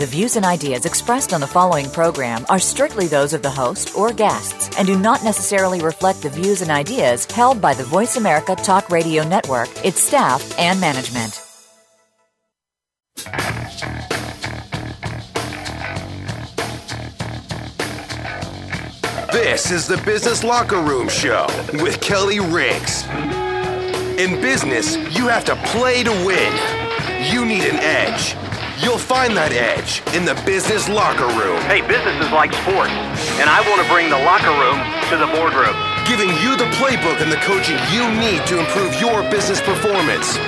The views and ideas expressed on the following program are strictly those of the host or guests and do not necessarily reflect the views and ideas held by the Voice America Talk Radio Network, its staff, and management. This is the Business Locker Room Show with Kelly Riggs. In business, you have to play to win. You need an edge. You'll find that edge in the business locker room. Hey, business is like sports, and I want to bring the locker room to the boardroom. Giving you the playbook and the coaching you need to improve your business performance.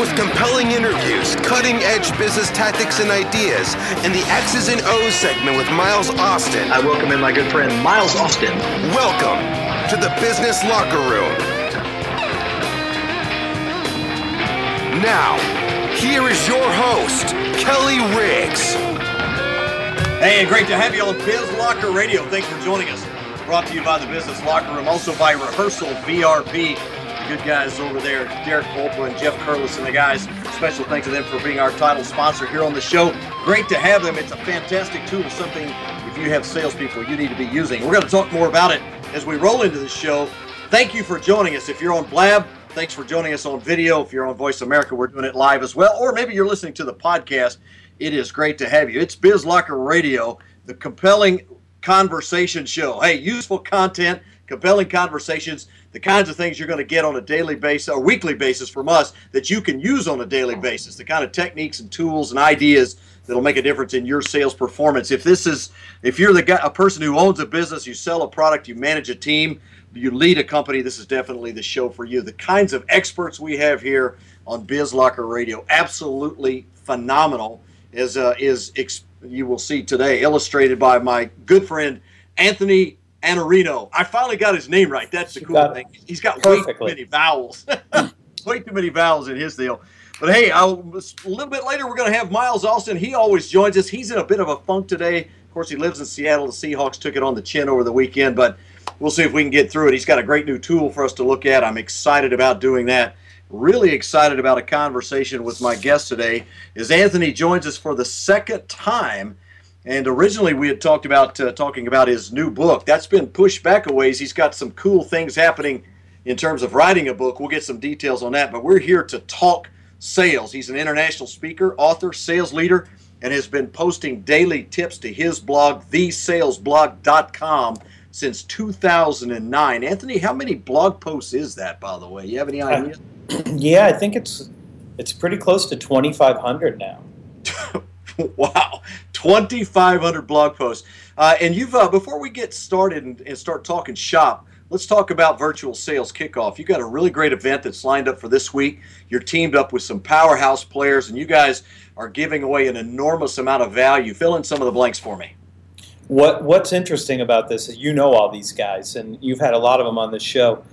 With compelling interviews, cutting edge business tactics and ideas, and the X's and O's segment with Miles Austin. I welcome in my good friend Miles Austin. Welcome to the Business Locker Room. Now, here is your host, Kelly Riggs. Hey, great to have you on Biz Locker Radio. Thanks for joining us. Brought to you by the Business Locker Room, also by Rehearsal VRP. The Good guys over there, Derek Volper and Jeff Curlis and the guys. Special thanks to them for being our title sponsor here on the show. Great to have them. It's a fantastic tool, something if you have salespeople you need to be using. We're going to talk more about it as we roll into the show. Thank you for joining us. If you're on Blab, thanks for joining us on video. If you're on Voice America, we're doing it live as well. Or maybe you're listening to the podcast. It is great to have you. It's Biz Locker Radio, the compelling conversation show. Hey, useful content, compelling conversations, the kinds of things you're going to get on a daily basis or weekly basis from us that you can use on a daily basis, the kind of techniques and tools and ideas that'll make a difference in your sales performance. If this is if you're the guy, a person who owns a business, you sell a product, you manage a team, you lead a company, this is definitely the show for you. The kinds of experts we have here on BizLocker Radio, absolutely phenomenal, is uh, is you will see today, illustrated by my good friend Anthony Iannarino. I finally got his name right. That's the cool thing. He's got way too many vowels. way too many vowels in his deal. But hey, I'll, a little bit later, we're going to have Miles Austin. He always joins us. He's in a bit of a funk today. Of course, he lives in Seattle. The Seahawks took it on the chin over the weekend, but we'll see if we can get through it. He's got a great new tool for us to look at. I'm excited about doing that. Really excited about a conversation with my guest today. As Anthony joins us for the second time, and originally we had talked about uh, talking about his new book. That's been pushed back a ways. He's got some cool things happening in terms of writing a book. We'll get some details on that, but we're here to talk sales. He's an international speaker, author, sales leader, and has been posting daily tips to his blog, thesalesblog.com, since 2009. Anthony, how many blog posts is that, by the way? You have any idea? Yeah, I think it's it's pretty close to 2,500 now. wow, 2,500 blog posts. Uh, and you've uh, before we get started and, and start talking shop, let's talk about virtual sales kickoff. You got a really great event that's lined up for this week. You're teamed up with some powerhouse players, and you guys are giving away an enormous amount of value. Fill in some of the blanks for me. What What's interesting about this is you know all these guys, and you've had a lot of them on this show.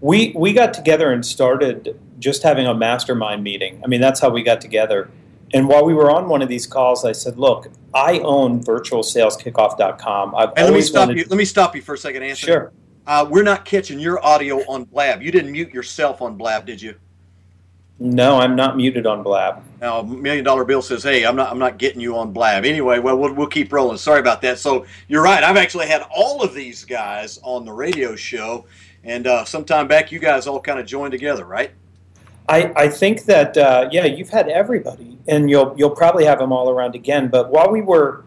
We we got together and started just having a mastermind meeting. I mean, that's how we got together. And while we were on one of these calls, I said, "Look, I own virtualsaleskickoff.com. I've And let me stop wanted- you. Let me stop you for a second, Anthony. Sure. Uh, we're not catching your audio on Blab. You didn't mute yourself on Blab, did you? No, I'm not muted on Blab. Now, Million Dollar Bill says, "Hey, I'm not. I'm not getting you on Blab." Anyway, well, we'll we'll keep rolling. Sorry about that. So you're right. I've actually had all of these guys on the radio show, and uh, sometime back, you guys all kind of joined together, right? I, I think that uh, yeah, you've had everybody, and you'll you'll probably have them all around again. But while we were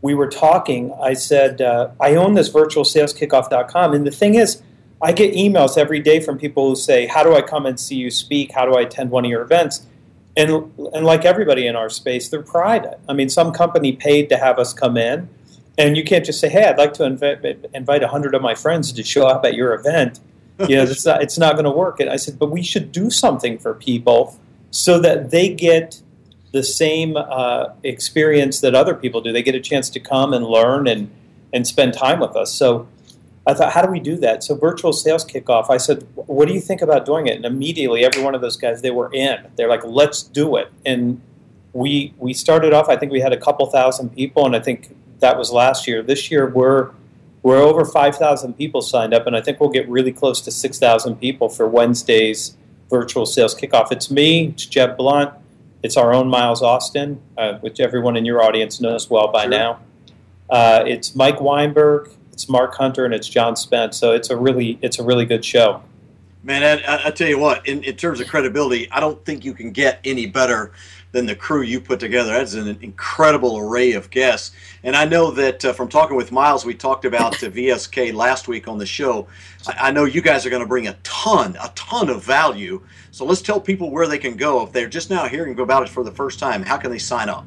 we were talking, I said uh, I own this virtualsaleskickoff.com, and the thing is, I get emails every day from people who say, "How do I come and see you speak? How do I attend one of your events?" And and like everybody in our space, they're private. I mean, some company paid to have us come in, and you can't just say, "Hey, I'd like to invite invite hundred of my friends to show up at your event." you know, it's not, it's not going to work. And I said, but we should do something for people so that they get the same uh, experience that other people do. They get a chance to come and learn and, and spend time with us. So I thought, how do we do that? So virtual sales kickoff. I said, what do you think about doing it? And immediately, every one of those guys, they were in. They're like, let's do it. And we we started off. I think we had a couple thousand people, and I think that was last year. This year, we're we're over five thousand people signed up, and I think we'll get really close to six thousand people for Wednesday's virtual sales kickoff. It's me, it's Jeb Blount, it's our own Miles Austin, uh, which everyone in your audience knows well by sure. now. Uh, it's Mike Weinberg, it's Mark Hunter, and it's John Spence. So it's a really it's a really good show. Man, I, I tell you what, in, in terms of credibility, I don't think you can get any better than the crew you put together. That's an incredible array of guests. And I know that uh, from talking with Miles, we talked about the VSK last week on the show. I, I know you guys are going to bring a ton, a ton of value. So let's tell people where they can go if they're just now hearing about it for the first time. How can they sign up?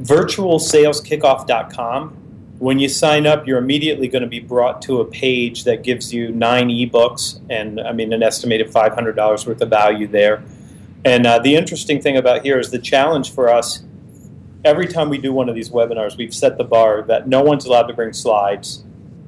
virtualsaleskickoff.com. When you sign up, you're immediately going to be brought to a page that gives you nine ebooks and, I mean, an estimated $500 worth of value there. And uh, the interesting thing about here is the challenge for us. Every time we do one of these webinars, we've set the bar that no one's allowed to bring slides,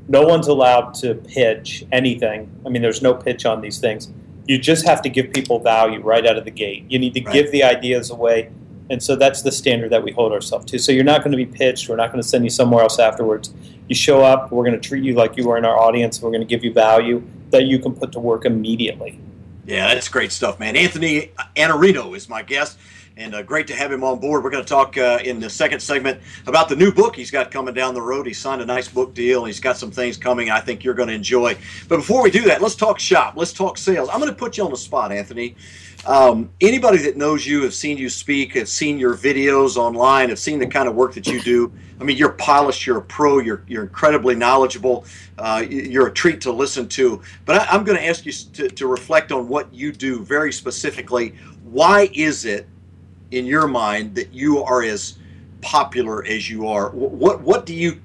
no one's allowed to pitch anything. I mean, there's no pitch on these things. You just have to give people value right out of the gate. You need to right. give the ideas away. And so that's the standard that we hold ourselves to. So you're not going to be pitched. We're not going to send you somewhere else afterwards. You show up, we're going to treat you like you were in our audience. We're going to give you value that you can put to work immediately. Yeah, that's great stuff, man. Anthony Iannarino is my guest, and uh, great to have him on board. We're going to talk uh, in the second segment about the new book he's got coming down the road. He signed a nice book deal, he's got some things coming I think you're going to enjoy. But before we do that, let's talk shop. Let's talk sales. I'm going to put you on the spot, Anthony. Um, anybody that knows you, have seen you speak, have seen your videos online, have seen the kind of work that you do. I mean, you're polished, you're a pro, you're, you're incredibly knowledgeable, uh, you're a treat to listen to. But I, am going to ask you to, to reflect on what you do very specifically. Why is it, in your mind, that you are as popular as you are? What what do you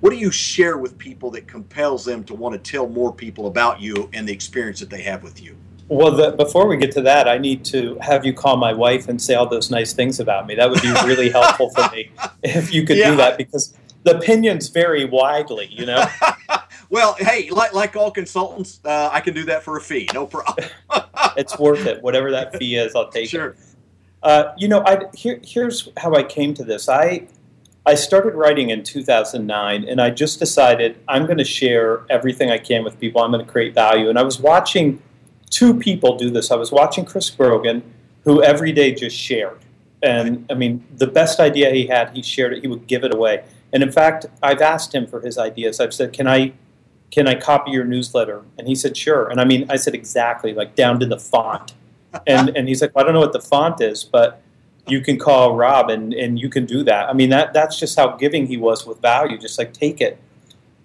what do you share with people that compels them to want to tell more people about you and the experience that they have with you? Well, the, before we get to that, I need to have you call my wife and say all those nice things about me. That would be really helpful for me if you could yeah. do that because the opinions vary widely, you know? well, hey, like, like all consultants, uh, I can do that for a fee. No problem. it's worth it. Whatever that fee is, I'll take sure. it. Uh, you know, I, here, here's how I came to this. I, I started writing in 2009, and I just decided I'm going to share everything I can with people. I'm going to create value. And I was watching – two people do this. I was watching Chris Brogan, who every day just shared. And I mean, the best idea he had, he shared it. He would give it away. And in fact, I've asked him for his ideas. I've said, "Can I, can I copy your newsletter?" And he said, "Sure." And I mean, I said exactly, like down to the font. And and he's like, well, "I don't know what the font is, but you can call Rob and and you can do that." I mean, that that's just how giving he was with value. Just like take it.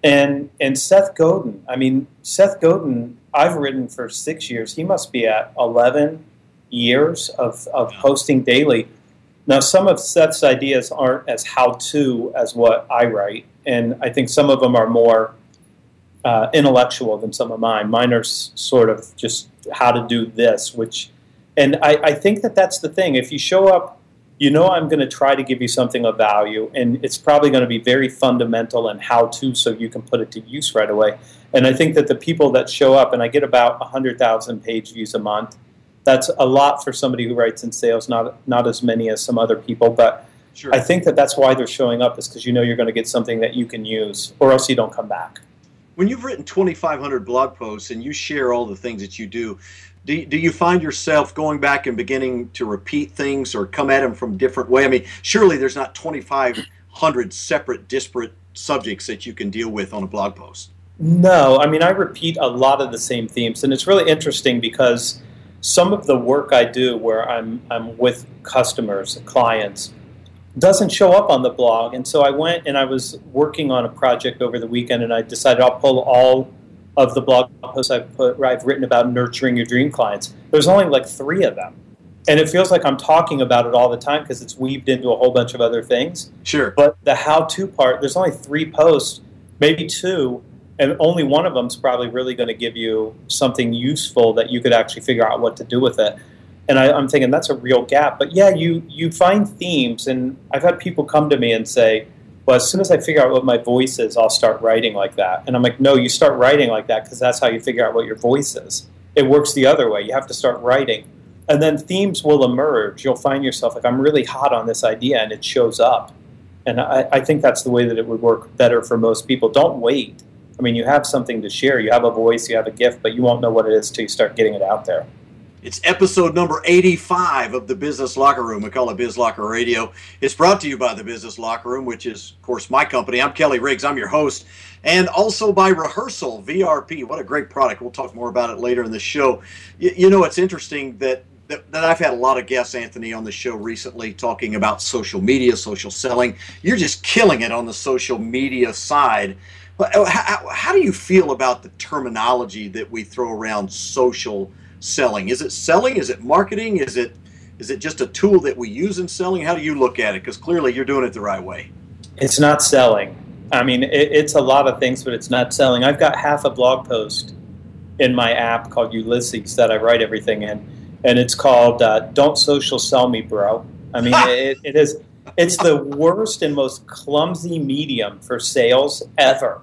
And and Seth Godin. I mean, Seth Godin I've written for six years. He must be at 11 years of, of posting daily. Now, some of Seth's ideas aren't as how to as what I write, and I think some of them are more uh, intellectual than some of mine. Mine are s- sort of just how to do this, which, and I, I think that that's the thing. If you show up, you know I'm going to try to give you something of value, and it's probably going to be very fundamental and how to, so you can put it to use right away. And I think that the people that show up, and I get about 100,000 page views a month, that's a lot for somebody who writes in sales, not, not as many as some other people. But sure. I think that that's why they're showing up, is because you know you're going to get something that you can use, or else you don't come back. When you've written 2,500 blog posts and you share all the things that you do, do, do you find yourself going back and beginning to repeat things or come at them from different way? I mean, surely there's not 2,500 separate, disparate subjects that you can deal with on a blog post. No, I mean, I repeat a lot of the same themes, and it's really interesting because some of the work I do where I'm, I'm with customers, clients, doesn't show up on the blog. And so I went and I was working on a project over the weekend, and I decided I'll pull all of the blog posts I've, put, I've written about nurturing your dream clients. There's only like three of them. And it feels like I'm talking about it all the time because it's weaved into a whole bunch of other things. Sure. But the how to part, there's only three posts, maybe two and only one of them is probably really going to give you something useful that you could actually figure out what to do with it. And I, am thinking that's a real gap. But yeah, you you find themes, and I've had people come to me and say, well, as soon as I figure out what my voice is, I'll start writing like that. And I'm like, no, you start writing like that because that's how you figure out what your voice is. It works the other way. You have to start writing. And then themes will emerge. You'll find yourself like, I'm really hot on this idea, and it shows up. And I, I think that's the way that it would work better for most people. Don't wait. I mean, you have something to share. You have a voice, you have a gift, but you won't know what it is till you start getting it out there. It's episode number 85 of the Business Locker Room. We call it Biz Locker Radio. It's brought to you by the Business Locker Room, which is, of course, my company. I'm Kelly Riggs. I'm your host. And also by Rehearsal VRP. What a great product. We'll talk more about it later in the show. You, you know, it's interesting that, that, that I've had a lot of guests, Anthony, on the show recently talking about social media, social selling. You're just killing it on the social media side. How, uh, how do you feel about the terminology that we throw around social selling? Is it selling? Is it marketing? Is it is it just a tool that we use in selling? How do you look at it? Because clearly you're doing it the right way. It's not selling. I mean, it, it's a lot of things, but it's not selling. I've got half a blog post in my app called Ulysses that I write everything in, and it's called uh, "Don't Social Sell Me, Bro." I mean, it, it is. It's the worst and most clumsy medium for sales ever.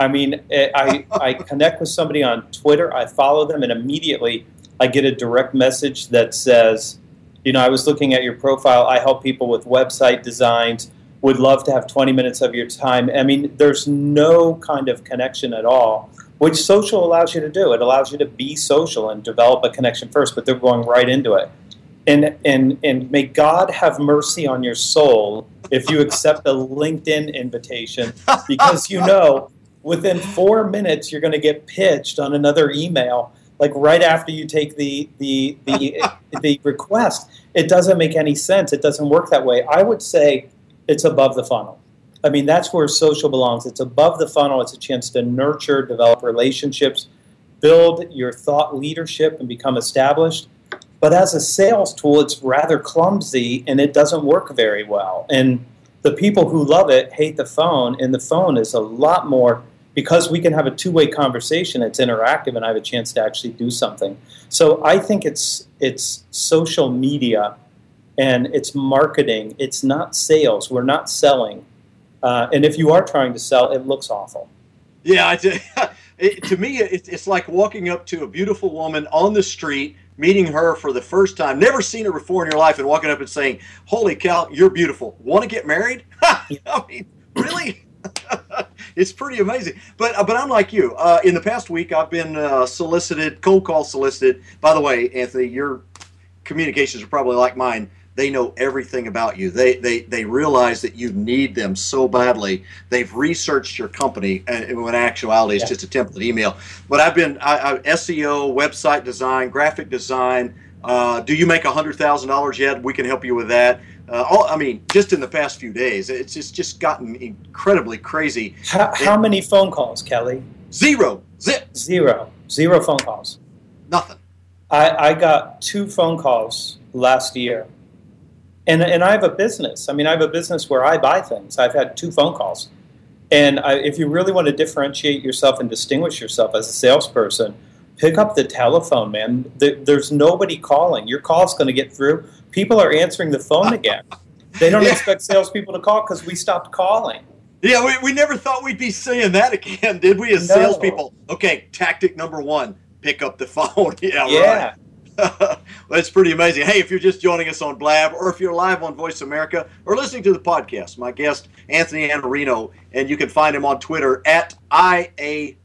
I mean, I, I connect with somebody on Twitter, I follow them, and immediately I get a direct message that says, you know, I was looking at your profile. I help people with website designs. Would love to have 20 minutes of your time. I mean, there's no kind of connection at all, which social allows you to do. It allows you to be social and develop a connection first, but they're going right into it. And, and, and may God have mercy on your soul if you accept a LinkedIn invitation because you know within four minutes you're going to get pitched on another email like right after you take the the the the request. It doesn't make any sense. It doesn't work that way. I would say it's above the funnel. I mean, that's where social belongs. It's above the funnel. It's a chance to nurture, develop relationships, build your thought leadership, and become established. But as a sales tool, it's rather clumsy and it doesn't work very well. And the people who love it hate the phone, and the phone is a lot more because we can have a two-way conversation it's interactive and i have a chance to actually do something. So i think it's it's social media and it's marketing. It's not sales. We're not selling. Uh, and if you are trying to sell it looks awful. Yeah I it, to me it, it's like walking up to a beautiful woman on the street meeting her for the first time never seen her before in your life and walking up and saying holy cow you're beautiful. Want to get married? I mean really it's pretty amazing. But uh, but I'm like you. Uh, in the past week, I've been uh, solicited, cold call solicited. By the way, Anthony, your communications are probably like mine. They know everything about you. They they they realize that you need them so badly. They've researched your company, and when actuality it's yeah. just a template email. But I've been I, I, SEO, website design, graphic design. Uh, do you make a hundred thousand dollars yet? We can help you with that. Uh, all, I mean, just in the past few days, it's just, just gotten incredibly crazy. How, how many phone calls, Kelly? Zero. Zip. Zero. Zero phone calls. Nothing. I, I got two phone calls last year. And, and I have a business. I mean, I have a business where I buy things. I've had two phone calls. And I, if you really want to differentiate yourself and distinguish yourself as a salesperson, pick up the telephone, man. There's nobody calling. Your call's going to get through people are answering the phone again. They don't yeah. expect salespeople to call because we stopped calling. Yeah, we, we never thought we'd be saying that again, did we, as no. salespeople? Okay, tactic number one pick up the phone. yeah, yeah. right. well, it's pretty amazing. Hey, if you're just joining us on Blab or if you're live on Voice America or listening to the podcast, my guest, Anthony Iannarino, and you can find him on Twitter at I A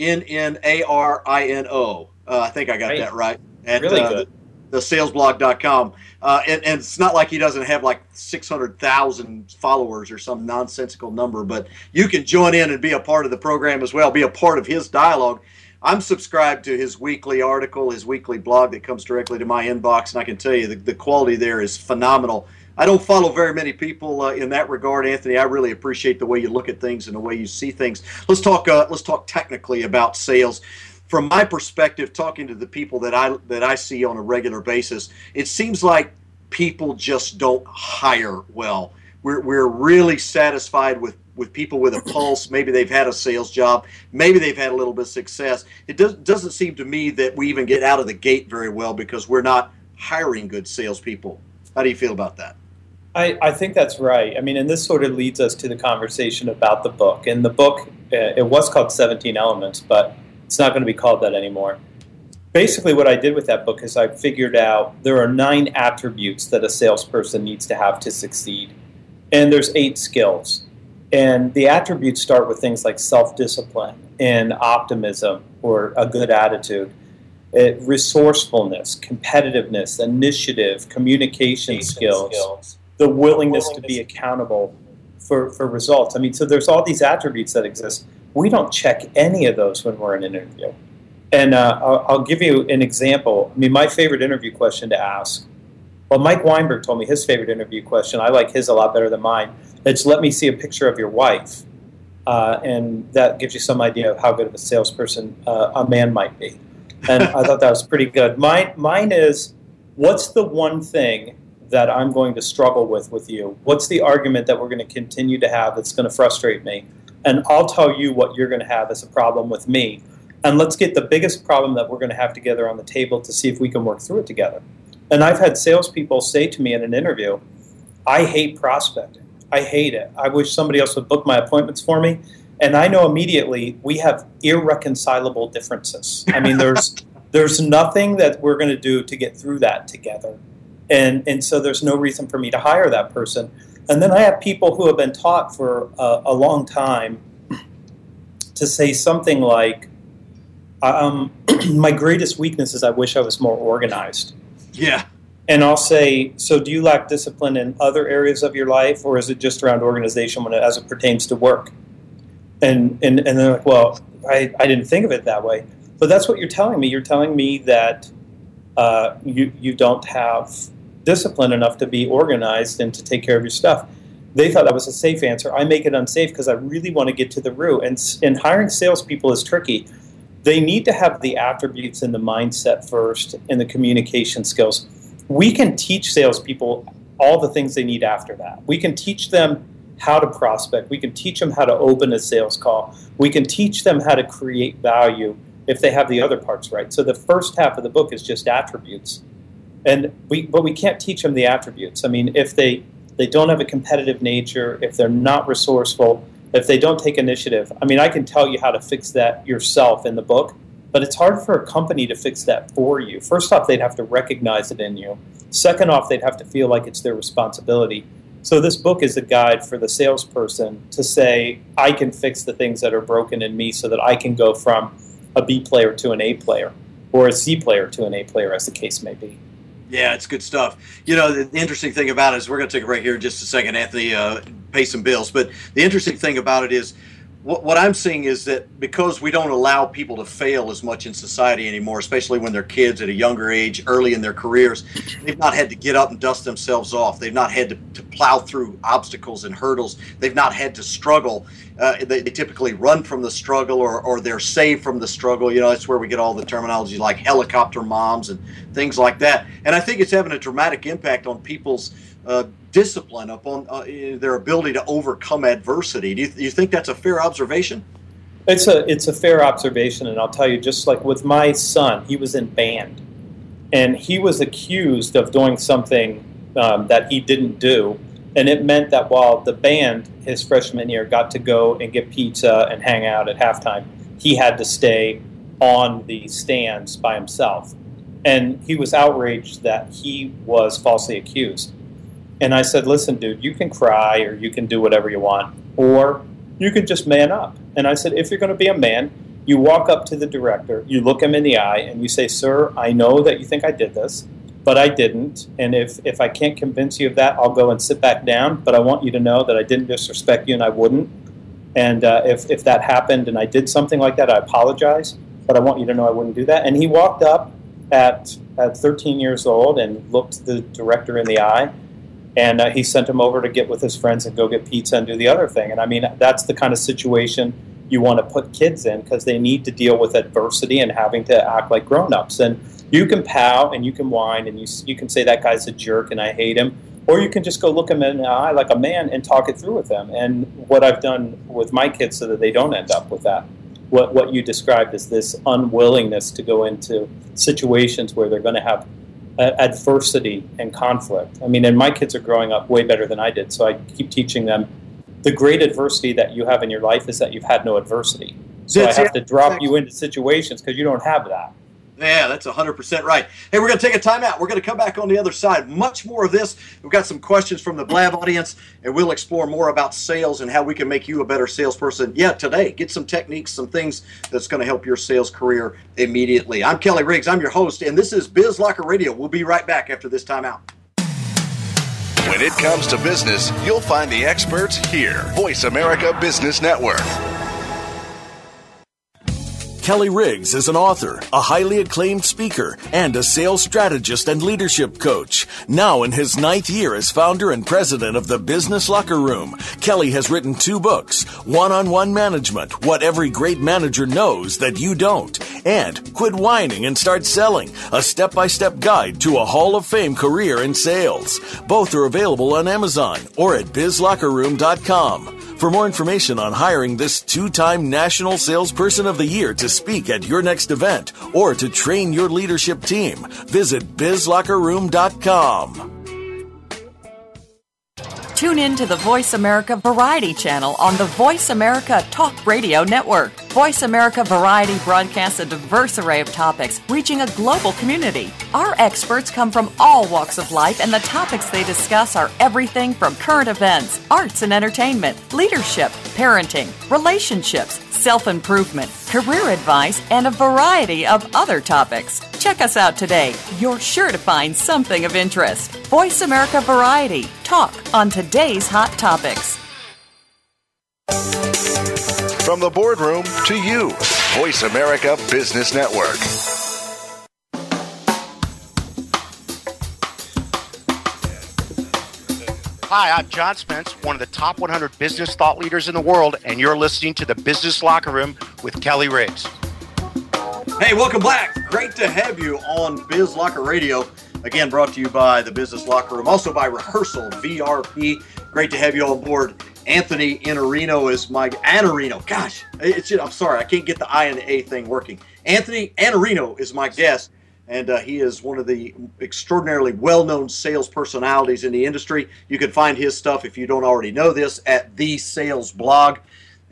N N A R I N O. Uh, I think I got right. that right. At, really uh, good. Uh, thesalesblog.com. Uh, and, and, it's not like he doesn't have like 600,000 followers or some nonsensical number, but you can join in and be a part of the program as well, be a part of his dialogue. I'm subscribed to his weekly article, his weekly blog that comes directly to my inbox, and I can tell you the, the quality there is phenomenal. I don't follow very many people uh, in that regard, Anthony. I really appreciate the way you look at things and the way you see things. Let's talk. Uh, let's talk technically about sales from my perspective, talking to the people that I that I see on a regular basis, it seems like people just don't hire well. We're we're really satisfied with with people with a pulse. Maybe they've had a sales job. Maybe they've had a little bit of success. It does, doesn't seem to me that we even get out of the gate very well because we're not hiring good salespeople. How do you feel about that? I, I think that's right. I mean, and this sort of leads us to the conversation about the book. And the book, uh, it was called 17 Elements, but it's not going to be called that anymore. Basically, what I did with that book is I figured out there are nine attributes that a salesperson needs to have to succeed. And there's eight skills. And the attributes start with things like self discipline and optimism or a good attitude, it, resourcefulness, competitiveness, initiative, communication skills, skills, the willingness to be accountable for, for results. I mean, so there's all these attributes that exist. We don't check any of those when we're in an interview. And uh, I'll, I'll, give you an example. I mean, my favorite interview question to ask. Well, Mike Weinberg told me his favorite interview question. I like his a lot better than mine. It's let me see a picture of your wife. Uh, and that gives you some idea of how good of a salesperson uh, a man might be. And I thought that was pretty good. Mine, mine is what's the one thing that I'm going to struggle with with you? What's the argument that we're going to continue to have that's going to frustrate me? And I'll tell you what you're going to have as a problem with me and let's get the biggest problem that we're going to have together on the table to see if we can work through it together. And I've had salespeople say to me in an interview, I hate prospecting. I hate it. I wish somebody else would book my appointments for me. And I know immediately we have irreconcilable differences. I mean, there's there's nothing that we're going to do to get through that together. And, and so there's no reason for me to hire that person. And then I have people who have been taught for a, a long time to say something like, um, my greatest weakness is I wish I was more organized. Yeah. And I'll say, so do you lack discipline in other areas of your life, or is it just around organization when it, as it pertains to work? And, and, and they're like, well, I, I didn't think of it that way. But that's what you're telling me. You're telling me that uh, you, you don't have discipline enough to be organized and to take care of your stuff. They thought that was a safe answer. I make it unsafe because I really want to get to the root. And, and hiring salespeople is tricky they need to have the attributes and the mindset first and the communication skills. We can teach salespeople all the things they need after that. We can teach them how to prospect. We can teach them how to open a sales call. We can teach them how to create value if they have the other parts right. So the first half of the book is just attributes. And we but we can't teach them the attributes. I mean, if they they don't have a competitive nature, if they're not resourceful, if they don't take initiative. I mean, I can tell you how to fix that yourself in the book, but it's hard for a company to fix that for you. First off, they'd have to recognize it in you. Second off, they'd have to feel like it's their responsibility. So this book is a guide for the salesperson to say, I can fix the things that are broken in me so that I can go from a B player to an A player or a C player to an A player, as the case may be. Yeah, it's good stuff. You know, the, interesting thing about it is we're going to take a break here in just a second, Anthony, uh, pay some bills. But the interesting thing about it is what, what I'm seeing is that because we don't allow people to fail as much in society anymore, especially when they're kids at a younger age, early in their careers, they've not had to get up and dust themselves off. They've not had to, to plow through obstacles and hurdles. They've not had to struggle. Uh, they, they, typically run from the struggle or, or they're saved from the struggle. You know, that's where we get all the terminology like helicopter moms and things like that. And I think it's having a dramatic impact on people's uh, discipline upon uh, their ability to overcome adversity. Do you, you think that's a fair observation? It's a it's a fair observation, and I'll tell you, just like with my son, he was in band, and he was accused of doing something um, that he didn't do, and it meant that while the band his freshman year got to go and get pizza and hang out at halftime, he had to stay on the stands by himself, and he was outraged that he was falsely accused. And I said, listen, dude, you can cry or you can do whatever you want, or you can just man up. And I said, if you're going to be a man, you walk up to the director, you look him in the eye, and you say, sir, I know that you think I did this, but I didn't. And if, if I can't convince you of that, I'll go and sit back down. But I want you to know that I didn't disrespect you and I wouldn't. And uh, if, if that happened and I did something like that, I apologize. But I want you to know I wouldn't do that. And he walked up at, at 13 years old and looked the director in the eye and uh, he sent him over to get with his friends and go get pizza and do the other thing. And I mean, that's the kind of situation you want to put kids in because they need to deal with adversity and having to act like grown-ups. And you can pout and you can whine and you you can say that guy's a jerk and I hate him, or you can just go look him in the eye like a man and talk it through with them. And what I've done with my kids so that they don't end up with that. What, what you described is this unwillingness to go into situations where they're going to have uh, adversity and conflict. I mean, and my kids are growing up way better than I did, so I keep teaching them the great adversity that you have in your life is that you've had no adversity. So I have to drop you into situations because you don't have that. Yeah, that's 100% right. Hey, we're going to take a timeout. We're going to come back on the other side. Much more of this. We've got some questions from the Blab audience, and we'll explore more about sales and how we can make you a better salesperson. Yeah, today, get some techniques, some things that's going to help your sales career immediately. I'm Kelly Riggs. I'm your host, and this is Biz Locker Radio. We'll be right back after this timeout. When it comes to business, you'll find the experts here. Voice America Business Network. Kelly Riggs is an author, a highly acclaimed speaker, and a sales strategist and leadership coach. Now in his ninth year as founder and president of the Business Locker Room, Kelly has written two books, One on One Management, What Every Great Manager Knows That You Don't, and Quit Whining and Start Selling, a step-by-step guide to a Hall of Fame career in sales. Both are available on Amazon or at bizlockerroom.com. For more information on hiring this two time National Salesperson of the Year to speak at your next event or to train your leadership team, visit bizlockerroom.com. Tune in to the Voice America Variety channel on the Voice America Talk Radio Network. Voice America Variety broadcasts a diverse array of topics, reaching a global community. Our experts come from all walks of life, and the topics they discuss are everything from current events, arts and entertainment, leadership, parenting, relationships, self improvement, career advice, and a variety of other topics. Check us out today. You're sure to find something of interest. Voice America Variety. Talk on today's hot topics. From the boardroom to you, Voice America Business Network. Hi, I'm John Spence, one of the top 100 business thought leaders in the world, and you're listening to the Business Locker Room with Kelly Riggs. Hey, welcome back. Great to have you on Biz Locker Radio. Again, brought to you by the Business Locker Room, also by Rehearsal VRP. Great to have you on board. Anthony Iannarino is my Iannarino. Gosh, it's I'm sorry, I can't get the I and the A thing working. Anthony Iannarino is my guest and uh, he is one of the extraordinarily well-known sales personalities in the industry. You can find his stuff if you don't already know this at the Sales Blog.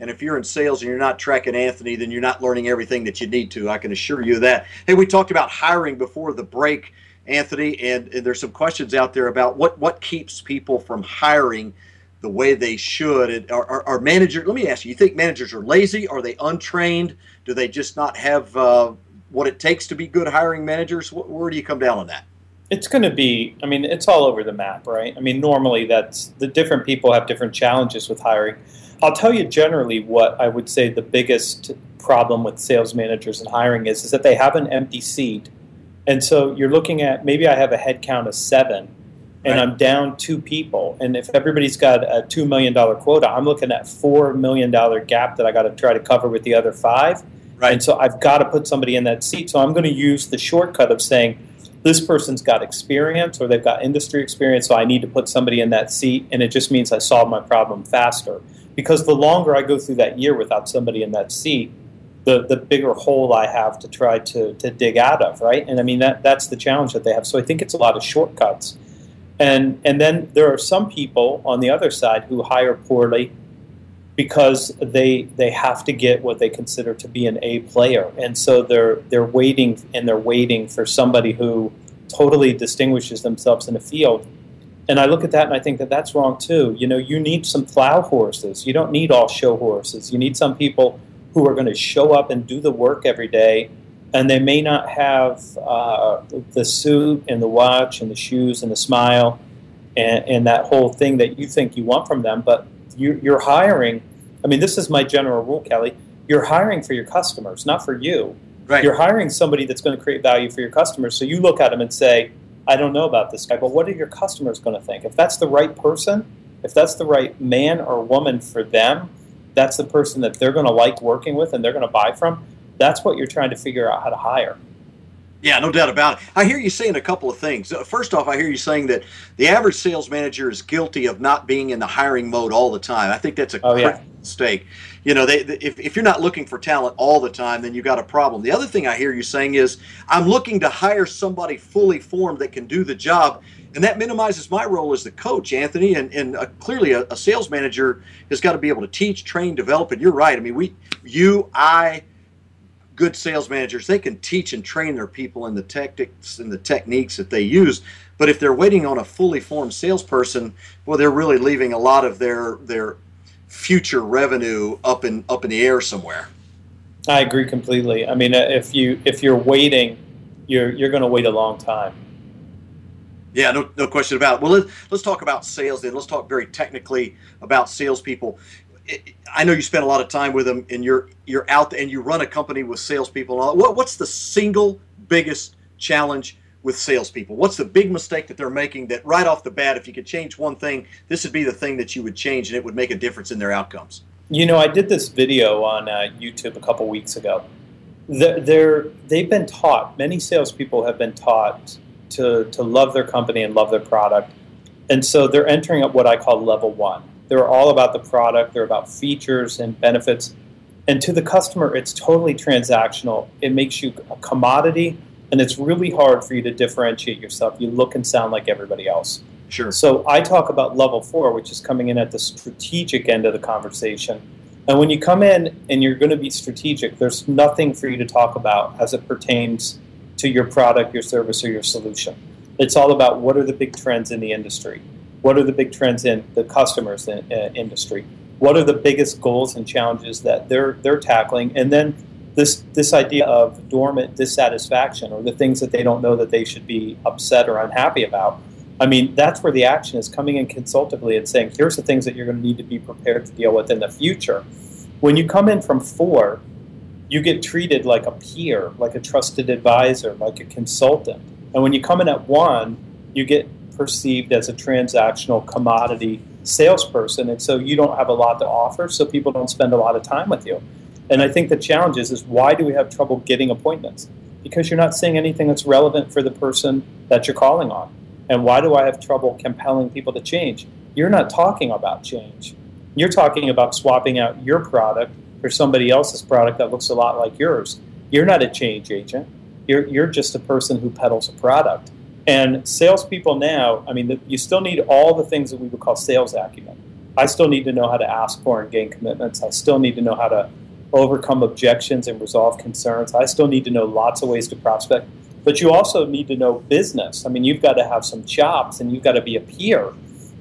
And if you're in sales and you're not tracking Anthony, then you're not learning everything that you need to. I can assure you that. Hey, we talked about hiring before the break, Anthony, and, and there's some questions out there about what what keeps people from hiring the way they should. Are, are, are managers? Let me ask you: You think managers are lazy? Are they untrained? Do they just not have uh, what it takes to be good hiring managers? Where do you come down on that? It's going to be, I mean, it's all over the map, right? I mean, normally that's the different people have different challenges with hiring. I'll tell you generally what I would say the biggest problem with sales managers and hiring is, is that they have an empty seat. And so you're looking at maybe I have a head count of seven and right. I'm down two people. And if everybody's got a $2 million quota, I'm looking at $4 million gap that I got to try to cover with the other five Right. And so I've got to put somebody in that seat. So I'm going to use the shortcut of saying, this person's got experience or they've got industry experience, so I need to put somebody in that seat, and it just means I solve my problem faster. Because the longer I go through that year without somebody in that seat, the, the bigger hole I have to try to, to dig out of, right? And I mean that that's the challenge that they have. So I think it's a lot of shortcuts. And and then there are some people on the other side who hire poorly because they they have to get what they consider to be an A player, and so they're they're waiting and they're waiting for somebody who totally distinguishes themselves in a field. And I look at that and I think that that's wrong too. You know, you need some plow horses. You don't need all show horses. You need some people who are going to show up and do the work every day. And they may not have uh, the suit and the watch and the shoes and the smile and, and that whole thing that you think you want from them, but you, you're hiring I mean, this is my general rule, Kelly. You're hiring for your customers, not for you. Right. You're hiring somebody that's going to create value for your customers. So you look at them and say, I don't know about this guy, but what are your customers going to think? If that's the right person, if that's the right man or woman for them, that's the person that they're going to like working with and they're going to buy from, that's what you're trying to figure out how to hire. Yeah, no doubt about it. I hear you saying a couple of things. Uh, first off, I hear you saying that the average sales manager is guilty of not being in the hiring mode all the time. I think that's a oh, yeah. You know, they, if, if you're not looking for talent all the time, then you've got a problem. The other thing I hear you saying is, I'm looking to hire somebody fully formed that can do the job. And that minimizes my role as the coach, Anthony. And, and uh, clearly, a, a sales manager has got to be able to teach, train, develop. And you're right. I mean, we, you, I, good sales managers, they can teach and train their people in the tactics and the techniques that they use. But if they're waiting on a fully formed salesperson, well, they're really leaving a lot of their their future revenue up in up in the air somewhere. I agree completely. I mean, uh, if you if you're waiting, you're you're going to wait a long time. Yeah, no, no question about it. Well, let's, let's talk about sales then. Let's talk very technically about salespeople. I know you spend a lot of time with them, and you're you're out and you run a company with salespeople. And all. What, what's the single biggest challenge with salespeople? What's the big mistake that they're making that right off the bat, if you could change one thing, this would be the thing that you would change and it would make a difference in their outcomes? You know, I did this video on uh, YouTube a couple weeks ago. They're, they've been taught, many salespeople have been taught to, to love their company and love their product. And so they're entering at what I call level one. They're all about the product, they're about features and benefits. And to the customer, it's totally transactional. It makes you a commodity and it's really hard for you to differentiate yourself. You look and sound like everybody else. Sure. So I talk about level four, which is coming in at the strategic end of the conversation. And when you come in and you're going to be strategic, there's nothing for you to talk about as it pertains to your product, your service, or your solution. It's all about what are the big trends in the industry? What are the big trends in the customers in, uh, industry? What are the biggest goals and challenges that they're they're tackling? And then this this idea of dormant dissatisfaction or the things that they don't know that they should be upset or unhappy about. I mean, that's where the action is coming in consultatively and saying, here's the things that you're going to need to be prepared to deal with in the future. When you come in from four, you get treated like a peer, like a trusted advisor, like a consultant. And when you come in at one, you get perceived as a transactional commodity salesperson. And so you don't have a lot to offer, so people don't spend a lot of time with you. And I think the challenge is, is why do we have trouble getting appointments? Because you're not saying anything that's relevant for the person that you're calling on. And why do I have trouble compelling people to change? You're not talking about change. You're talking about swapping out your product for somebody else's product that looks a lot like yours. You're not a change agent. You're, you're just a person who peddles a product. And salespeople now, I mean, you still need all the things that we would call sales acumen. I still need to know how to ask for and gain commitments. I still need to know how to overcome objections and resolve concerns. I still need to know lots of ways to prospect, but you also need to know business. I mean, you've got to have some chops and you've got to be a peer.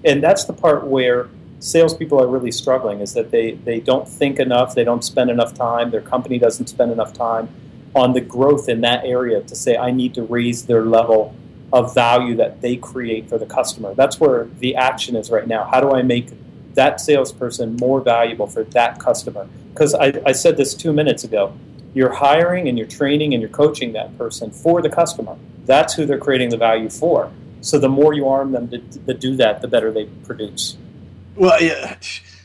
And that's the part where salespeople are really struggling is that they, they don't think enough, they don't spend enough time, their company doesn't spend enough time on the growth in that area to say, I need to raise their level of value that they create for the customer. That's where the action is right now. How do I make that salesperson more valuable for that customer? because I, I said this two minutes ago. You're hiring and you're training and you're coaching that person for the customer. That's who they're creating the value for. So the more you arm them to, to do that, the better they produce. Well, yeah.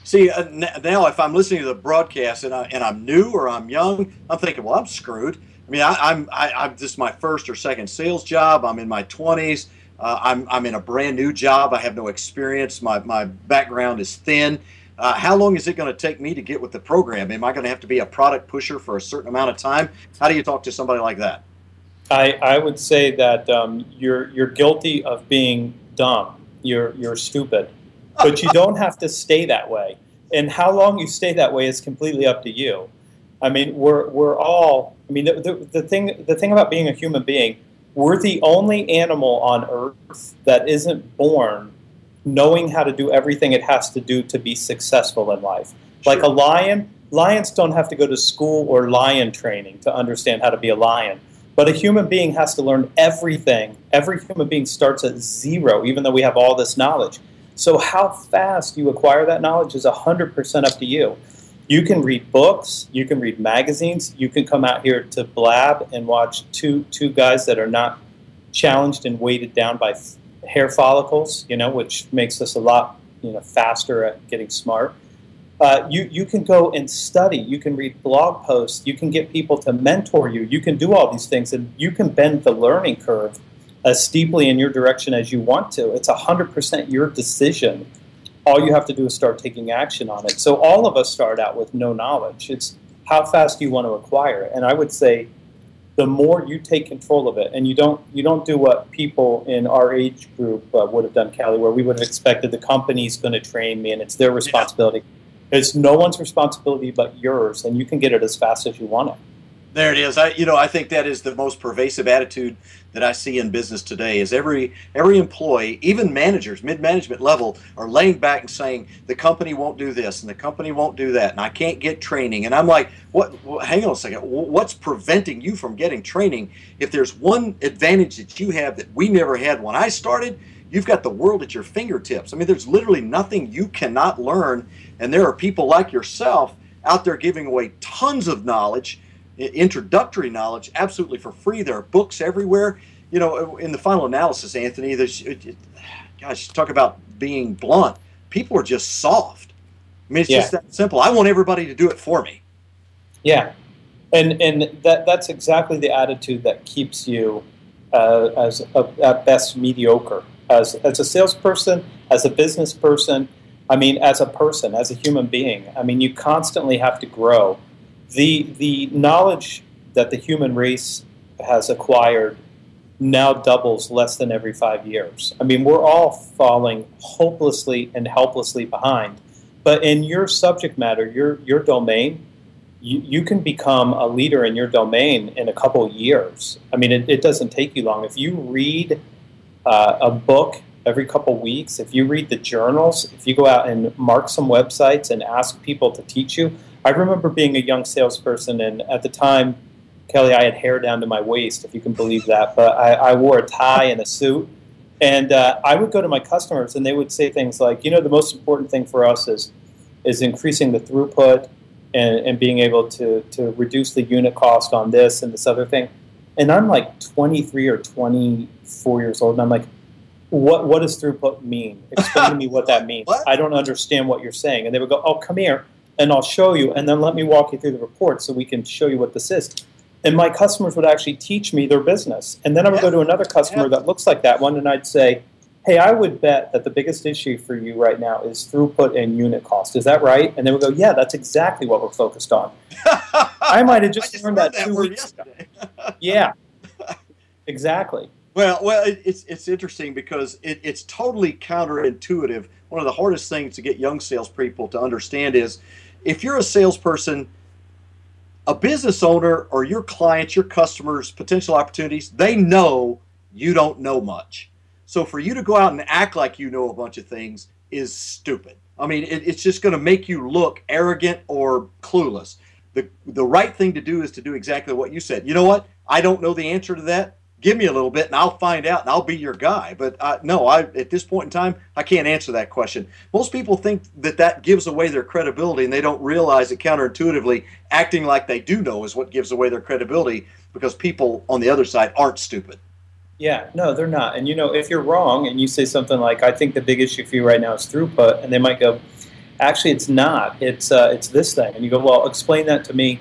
See, uh, now if I'm listening to the broadcast and, I, and I'm new or I'm young, I'm thinking, well, I'm screwed. I mean, I, I'm I, I'm this is my first or second sales job. I'm in my 20s. Uh, I'm I'm in a brand new job. I have no experience. My my background is thin. Uh, how long is it going to take me to get with the program? Am I going to have to be a product pusher for a certain amount of time? How do you talk to somebody like that? I, I would say that um, you're you're guilty of being dumb. You're you're stupid, but you don't have to stay that way. And how long you stay that way is completely up to you. I mean, we're we're all. I mean, the, the, the thing the thing about being a human being, we're the only animal on Earth that isn't born knowing how to do everything it has to do to be successful in life. Sure. Like a lion, lions don't have to go to school or lion training to understand how to be a lion. But a human being has to learn everything. Every human being starts at zero, even though we have all this knowledge. So, how fast you acquire that knowledge is 100% up to you. You can read books, you can read magazines, you can come out here to Blab and watch two, two guys that are not challenged and weighted down by hair follicles, you know, which makes us a lot you know faster at getting smart. Uh, you you can go and study. You can read blog posts. You can get people to mentor you. You can do all these things, and you can bend the learning curve as steeply in your direction as you want to. It's hundred percent your decision all you have to do is start taking action on it. So all of us start out with no knowledge. It's how fast do you want to acquire it? And I would say the more you take control of it, and you don't you don't do what people in our age group uh, would have done, Kelly, where we would have expected the company's going to train me and it's their responsibility. Yeah. It's no one's responsibility but yours, and you can get it as fast as you want it. There it is. I, you know, I think that is the most pervasive attitude that I see in business today. Is every every employee, even managers, mid management level, are laying back and saying the company won't do this and the company won't do that, and I can't get training. And I'm like, what? hang on a second. What's preventing you from getting training? If there's one advantage that you have that we never had when I started, you've got the world at your fingertips. I mean, there's literally nothing you cannot learn, and there are people like yourself out there giving away tons of knowledge introductory knowledge absolutely for free. There are books everywhere. You know, in the final analysis, Anthony, there's, it, it, gosh, talk about being blunt. People are just soft. I mean, it's yeah. just that simple. I want everybody to do it for me. Yeah, and and that that's exactly the attitude that keeps you uh, as a, at best mediocre as as a salesperson, as a business person. I mean, as a person, as a human being. I mean, you constantly have to grow the the knowledge that the human race has acquired now doubles less than every five years. I mean, we're all falling hopelessly and helplessly behind. But in your subject matter, your your domain, you, you can become a leader in your domain in a couple years. I mean, it, it doesn't take you long. If you read uh, a book every couple weeks, if you read the journals, if you go out and mark some websites and ask people to teach you, I remember being a young salesperson, and at the time, Kelly, I had hair down to my waist, if you can believe that. But I, I wore a tie and a suit, and uh, I would go to my customers, and they would say things like, "You know, the most important thing for us is is increasing the throughput and, and being able to to reduce the unit cost on this and this other thing." And I'm like 23 or 24 years old, and I'm like, what what does throughput mean? Explain to me what that means. What? I don't understand what you're saying. And they would go, oh, come here and I'll show you, and then let me walk you through the report so we can show you what this is. And my customers would actually teach me their business. And then I would go to another customer that looks like that one, and I'd say, hey, I would bet that the biggest issue for you right now is throughput and unit cost. Is that right? And they would go, yeah, that's exactly what we're focused on. I might have just, just learned that, that two weeks ago. yeah, exactly. Well, well, it's it's interesting because it, it's totally counterintuitive. One of the hardest things to get young salespeople to understand is if you're a salesperson, a business owner or your clients, your customers, potential opportunities, they know you don't know much. So for you to go out and act like you know a bunch of things is stupid. I mean, it, it's just going to make you look arrogant or clueless. The, the right thing to do is to do exactly what you said. You know what? I don't know the answer to that give me a little bit and I'll find out and I'll be your guy. But uh, no, I at this point in time, I can't answer that question. Most people think that that gives away their credibility and they don't realize that counterintuitively acting like they do know is what gives away their credibility because people on the other side aren't stupid. Yeah, no, they're not. And you know, if you're wrong and you say something like, "I think the big issue for you right now is throughput," and they might go, "Actually, it's not. It's uh, it's this thing," and you go, "Well, explain that to me."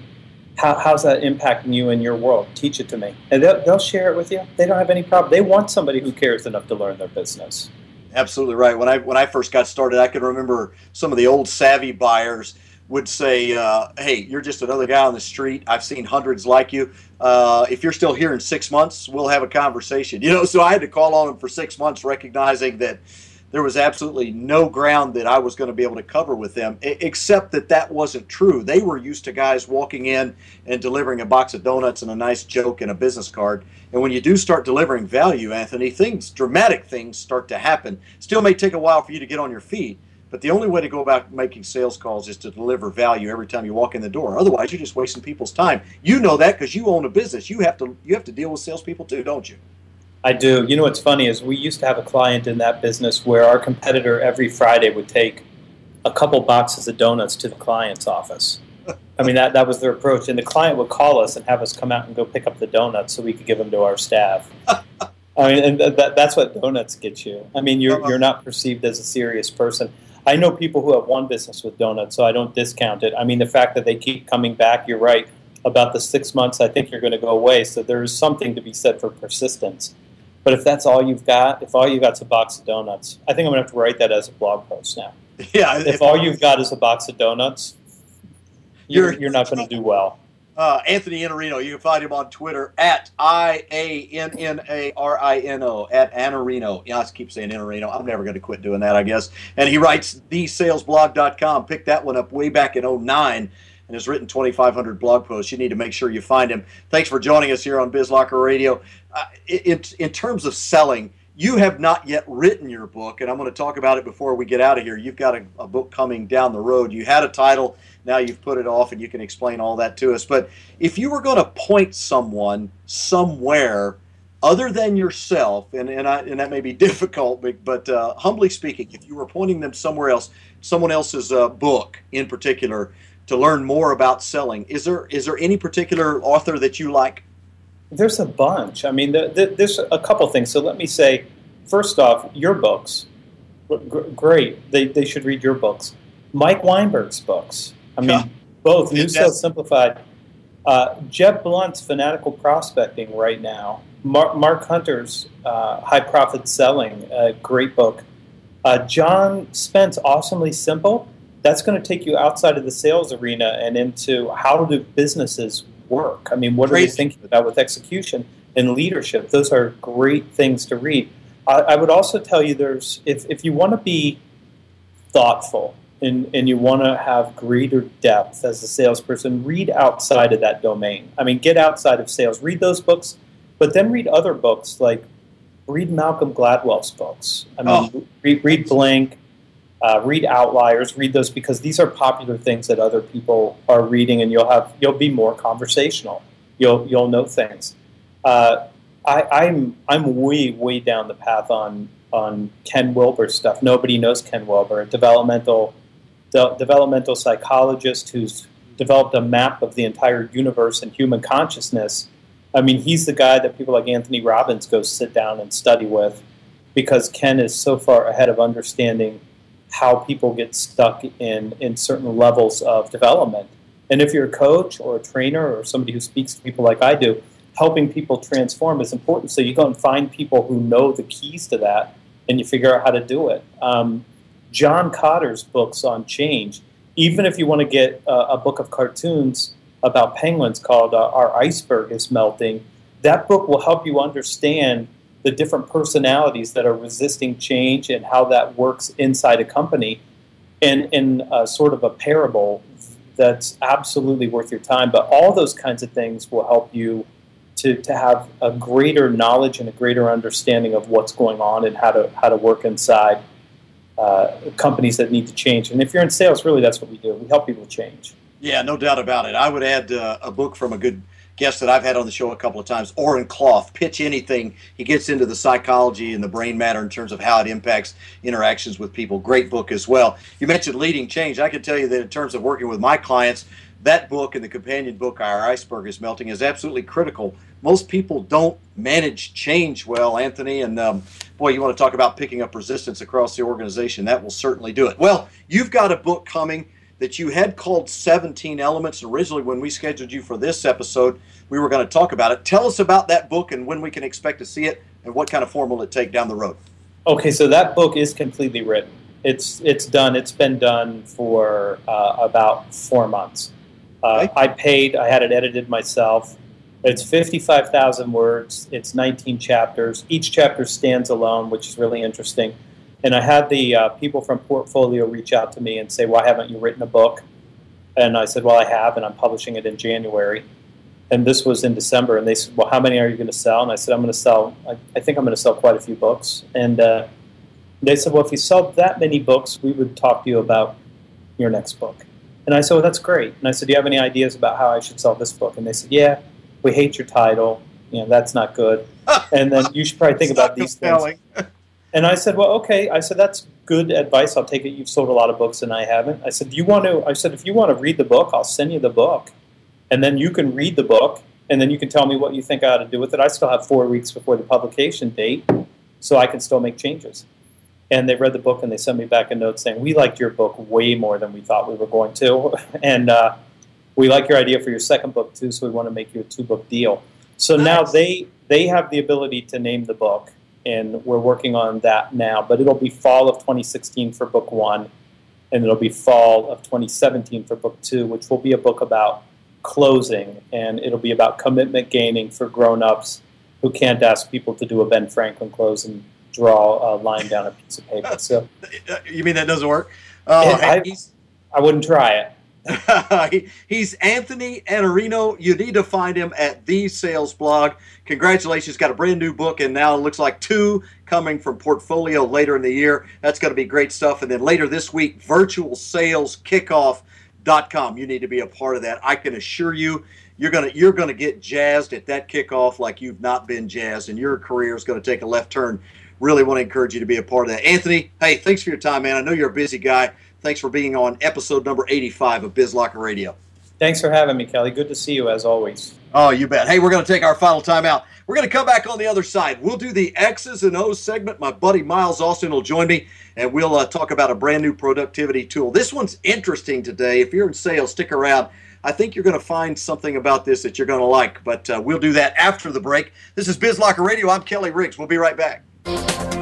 How, how's that impacting you in your world? Teach it to me. And they'll, they'll share it with you. They don't have any problem. They want somebody who cares enough to learn their business. Absolutely right. When I when I first got started, I can remember some of the old savvy buyers would say, uh, "Hey, you're just another guy on the street. I've seen hundreds like you. Uh, if you're still here in six months, we'll have a conversation." You know, so I had to call on them for six months, recognizing that there was absolutely no ground that I was going to be able to cover with them, except that that wasn't true. They were used to guys walking in and delivering a box of donuts and a nice joke and a business card. And when you do start delivering value, Anthony, things, dramatic things start to happen. Still may take a while for you to get on your feet, but the only way to go about making sales calls is to deliver value every time you walk in the door. Otherwise, you're just wasting people's time. You know that because you own a business. You have to you have to deal with salespeople too, don't you? I do. You know what's funny is we used to have a client in that business where our competitor every Friday would take a couple boxes of donuts to the client's office. I mean, that, that was their approach. And the client would call us and have us come out and go pick up the donuts so we could give them to our staff. I mean, and that, that's what donuts get you. I mean, you're, uh-huh. you're not perceived as a serious person. I know people who have one business with donuts, so I don't discount it. I mean, the fact that they keep coming back, you're right. About the six months, I think you're going to go away. So there is something to be said for persistence. But if that's all you've got, if all you got's a box of donuts, I think I'm gonna have to write that as a blog post now. Yeah, if, if all you've got is a box of donuts, you're, you're, not going to do well. Uh, Anthony Iannarino, you can find him on Twitter at I A N N A R I N O, at Iannarino. Yeah, I keep saying Iannarino. I'm never going to quit doing that, I guess. And he writes thesalesblog.com. Picked that one up way back in 09 and has written 2,500 blog posts. You need to make sure you find him. Thanks for joining us here on BizLocker Radio. Uh, in, in terms of selling, you have not yet written your book, and I'm going to talk about it before we get out of here. You've got a, a book coming down the road. You had a title now you've put it off and you can explain all that to us. But if you were going to point someone somewhere other than yourself, and, and, I, and that may be difficult, but, but uh, humbly speaking, if you were pointing them somewhere else, someone else's uh, book in particular, to learn more about selling, is there is there any particular author that you like? There's a bunch. I mean, the, the, there's a couple things. So let me say, first off, your books, great. They, they should read your books. Mike Weinberg's books. I mean, yeah. both New Sales Simplified. Uh, Jeb Blount's Fanatical Prospecting right now. Mark, Mark Hunter's uh, High Profit Selling, a great book. Uh, John Spence, Awesomely Simple. That's going to take you outside of the sales arena and into how do businesses work. I mean, what Crazy. are they thinking about with execution and leadership? Those are great things to read. I, I would also tell you there's if, if you want to be thoughtful and, and you want to have greater depth as a salesperson, read outside of that domain. I mean, get outside of sales, read those books, but then read other books like read Malcolm Gladwell's books. I mean, oh. read, read Blink, uh, read Outliers, read those because these are popular things that other people are reading, and you'll have you'll be more conversational. You'll you'll know things. Uh, I, I'm I'm way way down the path on on Ken Wilber stuff. Nobody knows Ken Wilber, a developmental de- developmental psychologist who's developed a map of the entire universe and human consciousness. I mean, he's the guy that people like Anthony Robbins go sit down and study with because Ken is so far ahead of understanding how people get stuck in, in certain levels of development. And if you're a coach or a trainer or somebody who speaks to people like I do, helping people transform is important. So you go and find people who know the keys to that and you figure out how to do it. Um, John Kotter's books on change. Even if you want to get a book of cartoons about penguins called uh, Our Iceberg is Melting, that book will help you understand the different personalities that are resisting change and how that works inside a company in, in a sort of a parable that's absolutely worth your time. But all those kinds of things will help you to, to have a greater knowledge and a greater understanding of what's going on and how to, how to work inside uh, companies that need to change. And if you're in sales, really, that's what we do. We help people change. Yeah, no doubt about it. I would add uh, a book from a good guest that I've had on the show a couple of times, Oren Klaff. Pitch anything. He gets into the psychology and the brain matter in terms of how it impacts interactions with people. Great book as well. You mentioned leading change. I can tell you that in terms of working with my clients, that book and the companion book, Our Iceberg is Melting, is absolutely critical. Most people don't manage change well, Anthony, and um, boy, you want to talk about picking up resistance across the organization. That will certainly do it. Well, you've got a book coming that you had called 17 Elements. Originally, when we scheduled you for this episode, we were going to talk about it. Tell us about that book and when we can expect to see it and what kind of form will it take down the road. Okay, so that book is completely written. It's it's done. It's been done for uh, about four months. Uh, okay. I paid. I had it edited myself. It's 55,000 words. It's 19 chapters. Each chapter stands alone, which is really interesting. And I had the uh, people from Portfolio reach out to me and say, Why haven't you written a book? And I said, Well, I have, and I'm publishing it in January. And this was in December. And they said, Well, how many are you going to sell? And I said, I'm going to sell, I, I think I'm going to sell quite a few books. And uh, they said, Well, if you sell that many books, we would talk to you about your next book. And I said, Well, that's great. And I said, Do you have any ideas about how I should sell this book? And they said, Yeah we hate your title. You know, that's not good. and then you should probably think about these compelling. things. And I said, well, okay. I said, that's good advice. I'll take it. You've sold a lot of books and I haven't. I said, do you want to, I said, if you want to read the book, I'll send you the book. And then you can read the book and then you can tell me what you think I ought to do with it. I still have four weeks before the publication date, so I can still make changes. And they read the book and they sent me back a note saying, we liked your book way more than we thought we were going to. and, uh, we like your idea for your second book too, so we want to make you a two book deal. So nice. now they they have the ability to name the book, and we're working on that now. But it'll be fall of 2016 for book one, and it'll be fall of 2017 for book two, which will be a book about closing, and it'll be about commitment gaining for grown-ups who can't ask people to do a Ben Franklin close and draw a line down a piece of paper. So, you mean that doesn't work? Oh, I, I wouldn't try it. He's Anthony Iannarino. You need to find him at the Sales Blog. Congratulations, got a brand new book, and now it looks like two coming from Portfolio later in the year. That's going to be great stuff. And then later this week, Virtual Sales Kickoff.com. You need to be a part of that. I can assure you, you're gonna you're gonna get jazzed at that kickoff like you've not been jazzed, and your career is going to take a left turn. Really want to encourage you to be a part of that. Anthony, hey, thanks for your time, man. I know you're a busy guy. Thanks for being on episode number 85 of Biz Locker Radio. Thanks for having me, Kelly. Good to see you as always. Oh, you bet. Hey, we're going to take our final time out. We're going to come back on the other side. We'll do the X's and O's segment. My buddy Miles Austin will join me, and we'll uh, talk about a brand new productivity tool. This one's interesting today. If you're in sales, stick around. I think you're going to find something about this that you're going to like, but uh, we'll do that after the break. This is Biz Locker Radio. I'm Kelly Riggs. We'll be right back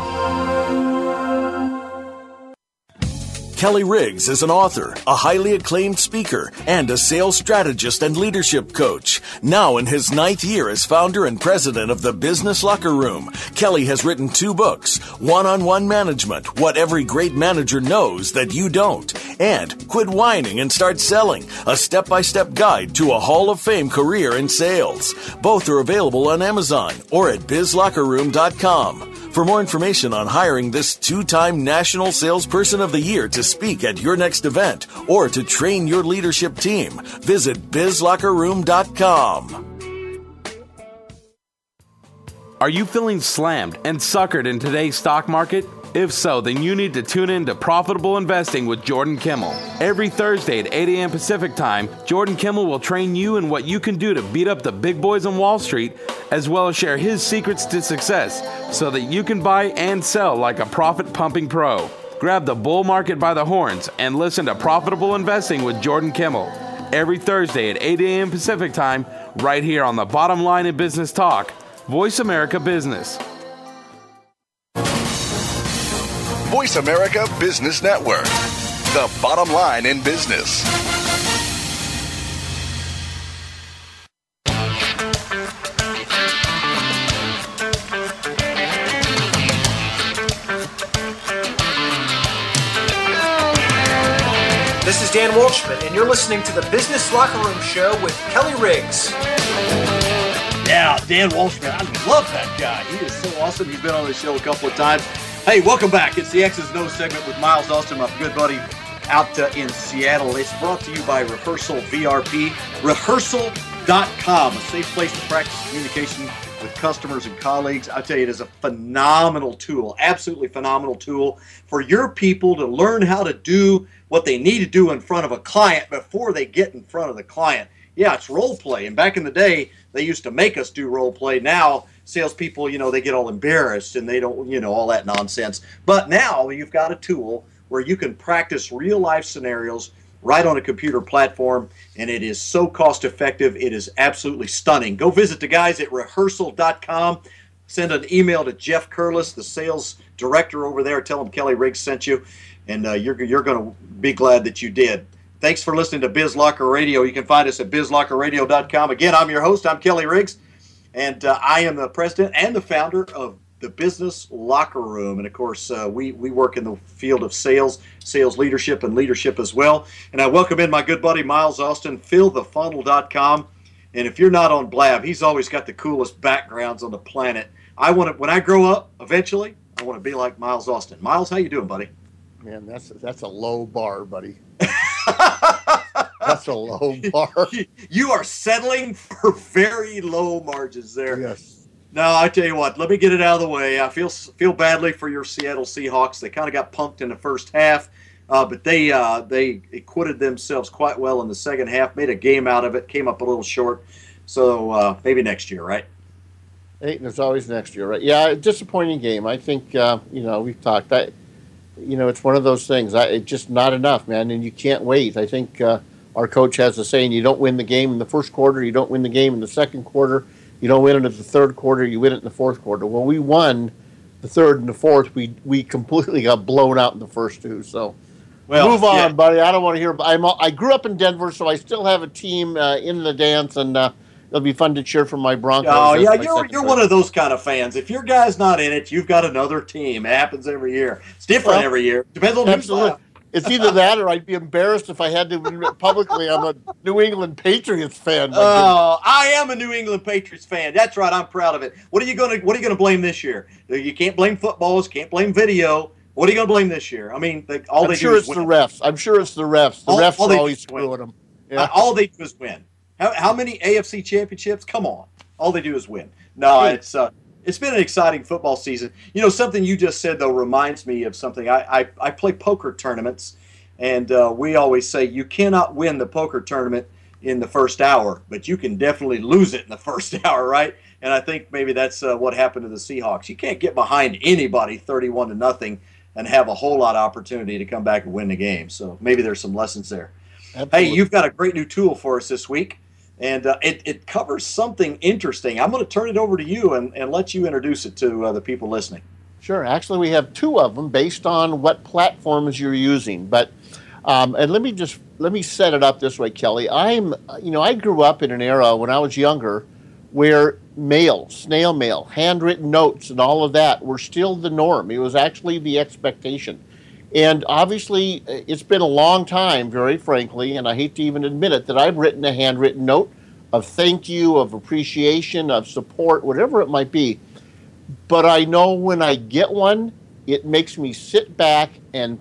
Kelly Riggs is an author, a highly acclaimed speaker, and a sales strategist and leadership coach. Now in his ninth year as founder and president of the Business Locker Room, Kelly has written two books One on One Management What Every Great Manager Knows That You Don't, and Quit Whining and Start Selling A Step by Step Guide to a Hall of Fame Career in Sales. Both are available on Amazon or at bizlockerroom.com. For more information on hiring this two time National Salesperson of the Year to speak at your next event or to train your leadership team, visit bizlockerroom.com. Are you feeling slammed and suckered in today's stock market? If so, then you need to tune in to Profitable Investing with Jordan Kimmel. Every Thursday at 8 a.m. Pacific Time, Jordan Kimmel will train you in what you can do to beat up the big boys on Wall Street, as well as share his secrets to success so that you can buy and sell like a profit pumping pro. Grab the bull market by the horns and listen to Profitable Investing with Jordan Kimmel. Every Thursday at 8 a.m. Pacific Time, right here on the bottom line in business talk, Voice America Business. Voice America Business Network, the bottom line in business. This is Dan Waldschmidt, and you're listening to the Business Locker Room Show with Kelly Riggs. Yeah, Dan Waldschmidt. I love that guy. He is so awesome. He's been on the show a couple of times. Hey, welcome back. It's the X's No segment with Miles Austin, my good buddy out uh, in Seattle. It's brought to you by Rehearsal VRP. Rehearsal.com, a safe place to practice communication with customers and colleagues. I tell you, it is a phenomenal tool, absolutely phenomenal tool for your people to learn how to do what they need to do in front of a client before they get in front of the client. Yeah, it's role play. And back in the day, they used to make us do role play. Now salespeople, you know, they get all embarrassed and they don't, you know, all that nonsense. But now you've got a tool where you can practice real life scenarios right on a computer platform, and it is so cost effective. It is absolutely stunning. Go visit the guys at rehearsal.com. Send an email to Jeff Curlis, the sales director over there. Tell him Kelly Riggs sent you, and uh, you're, you're going to be glad that you did. Thanks for listening to BizLocker Radio. You can find us at bizlockerradio.com. Again, I'm your host. I'm Kelly Riggs. And uh, I am the president and the founder of the Business Locker Room. And of course, uh, we, we work in the field of sales, sales leadership, and leadership as well. And I welcome in my good buddy Miles Austin, fillthefunnel.com. And if you're not on Blab, he's always got the coolest backgrounds on the planet. I want to, when I grow up, eventually, I want to be like Miles Austin. Miles, how you doing, buddy? Man, that's that's a low bar, buddy. That's a low bar. you are settling for very low margins there. Yes. No, I tell you what. Let me get it out of the way. I feel feel badly for your Seattle Seahawks. They kind of got punked in the first half, uh, but they uh, they acquitted themselves quite well in the second half. Made a game out of it. Came up a little short. So uh, maybe next year, right? Hey, there's always next year, right? Yeah, disappointing game. I think uh, you know we've talked. that. you know, it's one of those things. I, it's just not enough, man, and you can't wait. I think uh, our coach has a saying: you don't win the game in the first quarter, you don't win the game in the second quarter, You don't win it in the third quarter, you win it in the fourth quarter. Well, we won the third and the fourth. We we completely got blown out in the first two. So well, move on, yeah. buddy. I don't want to hear. I'm I grew up in Denver, so I still have a team uh, in the dance, and uh, it'll be fun to cheer for my Broncos. Oh yeah, you're you're one of those kind of fans. If your guy's not in it, you've got another team. It happens every year. It's different well, every year. Depends on who's left. It's either that or I'd be embarrassed if I had to admit publicly I'm a New England Patriots fan. Oh, I am a New England Patriots fan. That's right. I'm proud of it. What are you going to What are you going to blame this year? You can't blame footballs. Can't blame video. What are you going to blame this year? I mean, they, all they I'm they sure do it's the refs. I'm sure it's the refs. The all, refs all are always screwing them. Yeah. all they do is win. How, how many AFC championships? Come on. All they do is win. No, it's uh, it's been an exciting football season. You know, something you just said though reminds me of something. I I, I play poker tournaments, and uh, we always say you cannot win the poker tournament in the first hour, but you can definitely lose it in the first hour, right? And I think maybe that's uh, what happened to the Seahawks. You can't get behind anybody thirty-one to nothing and have a whole lot of opportunity to come back and win the game. So maybe there's some lessons there. Absolutely. Hey, you've got a great new tool for us this week and uh, it, it covers something interesting. I'm going to turn it over to you and, and let you introduce it to uh, the people listening. Sure. Actually, we have two of them based on what platforms you're using. But um, and let me just let me set it up this way, Kelly. I'm you know I grew up in an era when I was younger where mail, snail mail, handwritten notes, and all of that were still the norm. It was actually the expectation. And obviously, uh, it's been a long time, very frankly, and I hate to even admit it, that I've written a handwritten note of thank you, of appreciation, of support, whatever it might be. But I know when I get one, it makes me sit back and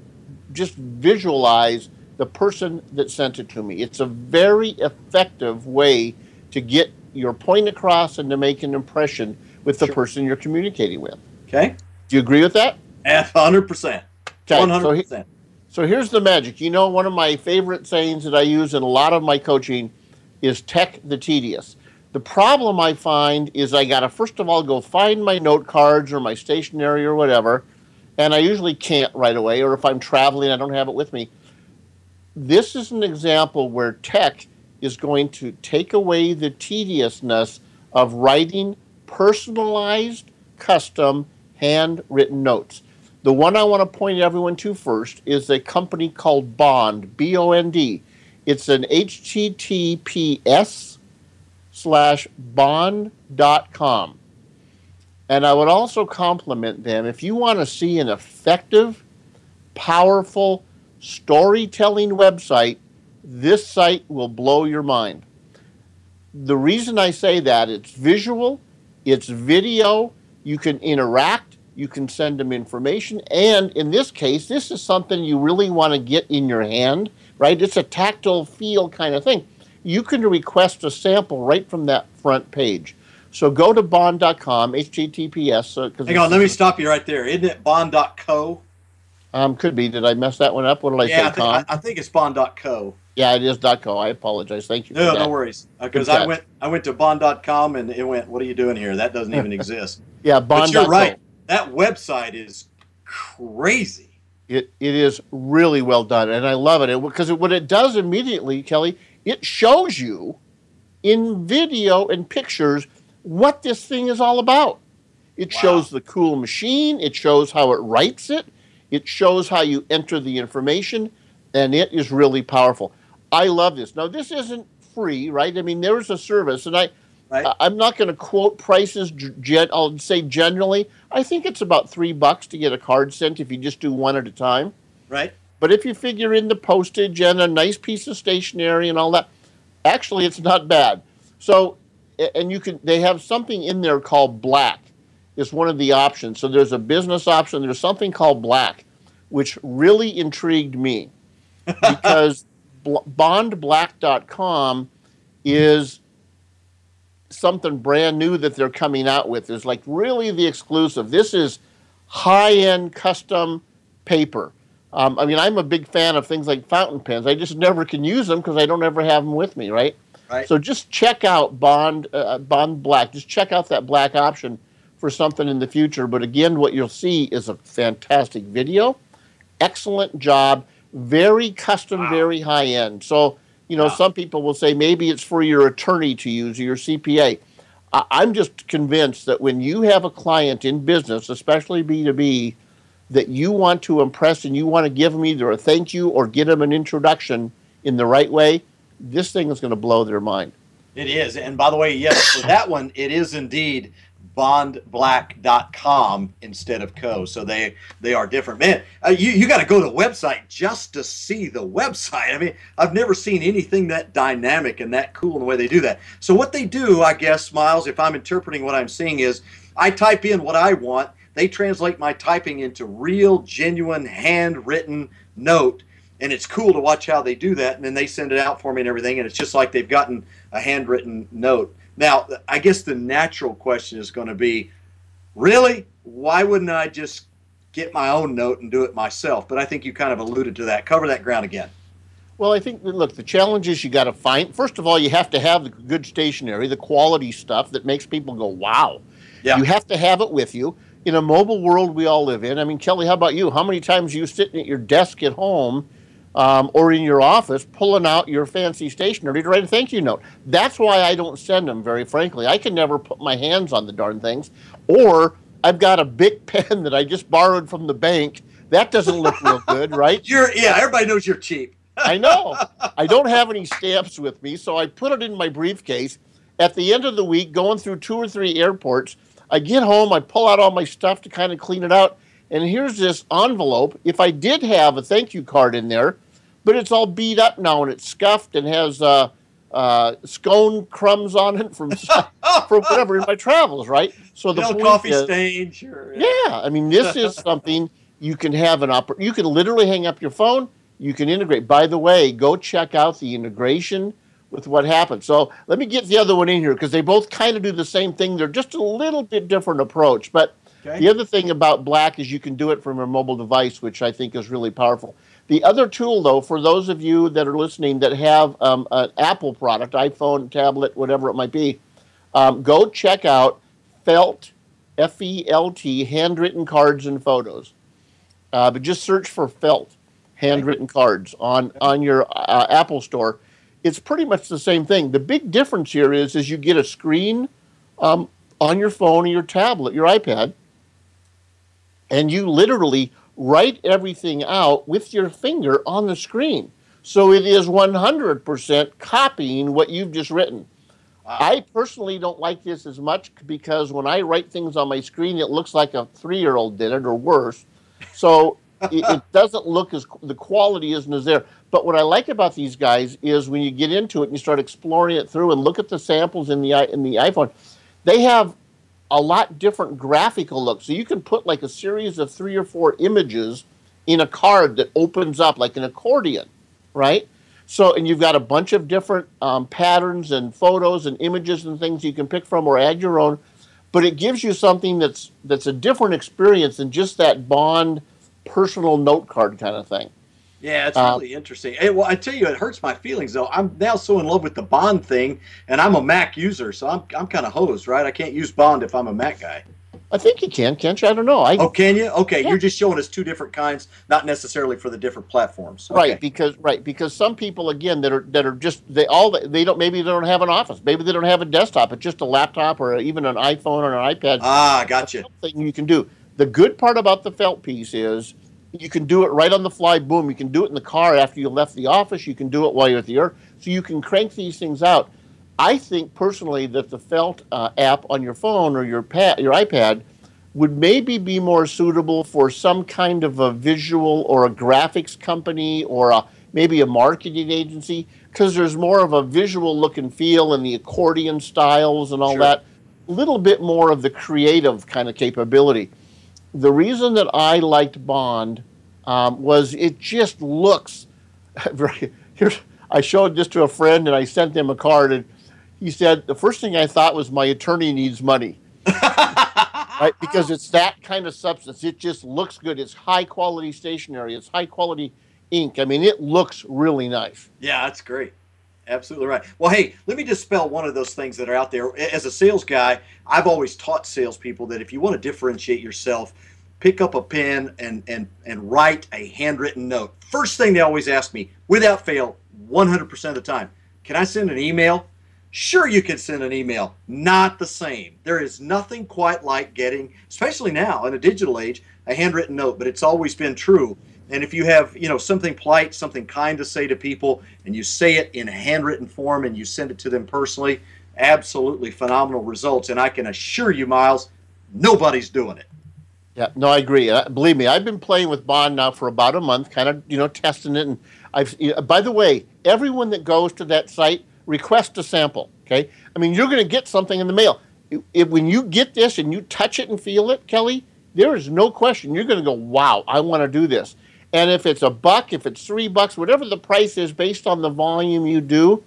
just visualize the person that sent it to me. It's a very effective way to get your point across and to make an impression with the sure. person you're communicating with. Okay. Do you agree with that? 100%. Okay, 100%. So, he, so here's the magic. You know, one of my favorite sayings that I use in a lot of my coaching is tech the tedious. The problem I find is I got to first of all go find my note cards or my stationery or whatever, and I usually can't right away, or if I'm traveling, I don't have it with me. This is an example where tech is going to take away the tediousness of writing personalized, custom, handwritten notes. The one I want to point everyone to first is a company called Bond, B O N D. It's an HTTPS slash bond.com. And I would also compliment them if you want to see an effective, powerful storytelling website, this site will blow your mind. The reason I say that, it's visual, it's video, you can interact you can send them information. And in this case, this is something you really want to get in your hand, right? It's a tactile feel kind of thing. You can request a sample right from that front page. So go to bond.com, HTTPS. Uh, Hang on, let me stop you right there. Isn't it bond.co? Um, could be. Did I mess that one up? What did I yeah, say? I think, I, I think it's bond.co. Yeah, it is .co. I apologize. Thank you. No, no worries. Because uh, I went, I went to bond.com and it went. What are you doing here? That doesn't even exist. yeah, bond. But you're right that website is crazy. It, it is really well done, and I love it. Because what it does immediately, Kelly, it shows you in video and pictures what this thing is all about. It wow. shows the cool machine, it shows how it writes it, it shows how you enter the information, and it is really powerful. I love this. Now, this isn't free, right? I mean, there is a service, and I, Right. I'm not going to quote prices. Gen- I'll say generally, I think it's about three bucks to get a card sent if you just do one at a time. Right. But if you figure in the postage and a nice piece of stationery and all that, actually, it's not bad. So, and you can. They have something in there called black. Is one of the options. So there's a business option. There's something called black, which really intrigued me because bondblack.com is something brand new that they're coming out with. Is like really the exclusive. This is high end custom paper. Um, I mean, I'm a big fan of things like fountain pens. I just never can use them because I don't ever have them with me, right? Right. So just check out Bond uh, Bond Black. Just check out that black option for something in the future. But again, what you'll see is a fantastic video, excellent job, very custom, wow. very high end. So you know, wow. some people will say maybe it's for your attorney to use or your CPA. I, I'm just convinced that when you have a client in business, especially B2B, that you want to impress and you want to give them either a thank you or get them an introduction in the right way, this thing is going to blow their mind. It is. And by the way, yes, for that one, it is indeed bondblack.com instead of co. So they they are different. Man, uh, you, you got to go to the website just to see the website. I mean, I've never seen anything that dynamic and that cool in the way they do that. So what they do, I guess, Miles, if I'm interpreting what I'm seeing is I type in what I want. They translate my typing into real, genuine, handwritten note and it's cool to watch how they do that and then they send it out for me and everything and it's just like they've gotten a handwritten note now i guess the natural question is going to be really? Why wouldn't i just get my own note and do it myself? But i think you kind of alluded to that. Cover that ground again. Well i think look the challenge is you got to find first of all you have to have the good stationery the quality stuff that makes people go wow. Yeah. you have to have it with you. In a mobile world we all live in i mean kelly how about you? How many times are you sitting at your desk at home um, or in your office pulling out your fancy stationery to write a thank you note. That's why I don't send them, very frankly. I can never put my hands on the darn things. Or I've got a big pen that I just borrowed from the bank. That doesn't look real good, right? You're yeah, everybody knows you're cheap. I know. I don't have any stamps with me, so I put it in my briefcase. At the end of the week, going through two or three airports, I get home, I pull out all my stuff to kind of clean it out, and here's this envelope. If I did have a thank you card in there, but it's all beat up now and it's scuffed and has uh, uh, scone crumbs on it from from whatever in my travels, right? So the coffee is, stain, sure. Yeah. yeah, I mean, this is something you can have an oper- You can literally hang up your phone. You can integrate. By the way, go check out the integration with what happened. So let me get the other one in here because they both kind of do the same thing. They're just a little bit different approach, but Okay. The other thing about Black is you can do it from a mobile device, which I think is really powerful. The other tool, though, for those of you that are listening that have um, an Apple product, iPhone, tablet, whatever it might be, um, go check out Felt, F E L T, handwritten cards and photos. Uh, but just search for Felt, handwritten cards on, on your uh, Apple store. It's pretty much the same thing. The big difference here is, is you get a screen um, on your phone or your tablet, your iPad, and you literally write everything out with your finger on the screen. So it is 100% copying what you've just written. Wow. I personally don't like this as much because when I write things on my screen, it looks like a three year old did it or worse. So it, it, doesn't look as the quality isn't as there. But what I like about these guys is when you get into it and you start exploring it through and look at the samples in the in the iPhone, they have a lot different graphical look. So you can put like a series of three or four images in a card that opens up like an accordion, right? So, and you've got a bunch of different um, patterns and photos and images and things you can pick from or add your own, but it gives you something that's that's a different experience than just that Bond personal note card kind of thing. Yeah, it's uh, really interesting. Hey, well, I tell you, it hurts my feelings though. I'm now so in love with the Bond thing, and I'm a Mac user, so I'm I'm kind of hosed, right? I can't use Bond if I'm a Mac guy. I think you can, can't you? I don't know. I, oh, can you? Okay, yeah. you're just showing us two different kinds, not necessarily for the different platforms. Okay. Right, because right because some people again that are that are just they all they don't maybe they don't have an office, maybe they don't have a desktop, it's just a laptop or even an iPhone or an iPad. Ah, gotcha. Something you can do. The good part about the felt piece is you can do it right on the fly. Boom! You can do it in the car after you left the office. You can do it while you're at the air. So you can crank these things out. I think personally that the Felt uh, app on your phone or your pad, your iPad would maybe be more suitable for some kind of a visual or a graphics company or a, maybe a marketing agency because there's more of a visual look and feel and the accordion styles and all sure. that. A little bit more of the creative kind of capability the reason that I liked Bond um, was it just looks very. Here's, I showed this to a friend and I sent him a card and he said the first thing I thought was my attorney needs money. right? Because it's that kind of substance. It just looks good. It's high quality stationery. It's high quality ink. I mean, it looks really nice. Yeah, that's great absolutely right. Well, hey, let me dispel one of those things that are out there. As a sales guy, I've always taught salespeople that if you want to differentiate yourself, pick up a pen and and and write a handwritten note. First thing they always ask me, without fail, 100% of the time, can I send an email? Sure, you can send an email. Not the same. There is nothing quite like getting, especially now in a digital age, a handwritten note, but it's always been true. And if you have, you know, something polite, something kind to say to people, and you say it in a handwritten form and you send it to them personally, absolutely phenomenal results. And I can assure you, Miles, nobody's doing it. Yeah, no, I agree. Uh, believe me, I've been playing with Bond now for about a month, kind of, you know, testing it. And I've, you know, by the way, everyone that goes to that site request a sample. Okay, I mean, you're going to get something in the mail. When you get this and you touch it and feel it, Kelly, there is no question you're going to go, "Wow, I want to do this." And if it's a buck, if it's three bucks, whatever the price is based on the volume you do,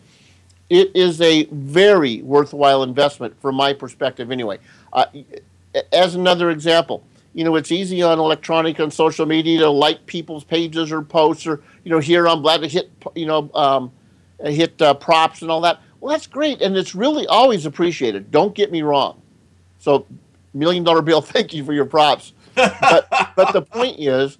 it is a very worthwhile investment from my perspective, anyway. Uh, as another example, you know, it's easy on electronic and social media to like people's pages or posts, or you know, here I'm glad to hit, you know, um, hit uh, props and all that. Well, that's great, and it's really always appreciated. Don't get me wrong. So, million dollar bill, thank you for your props. but, but the point is,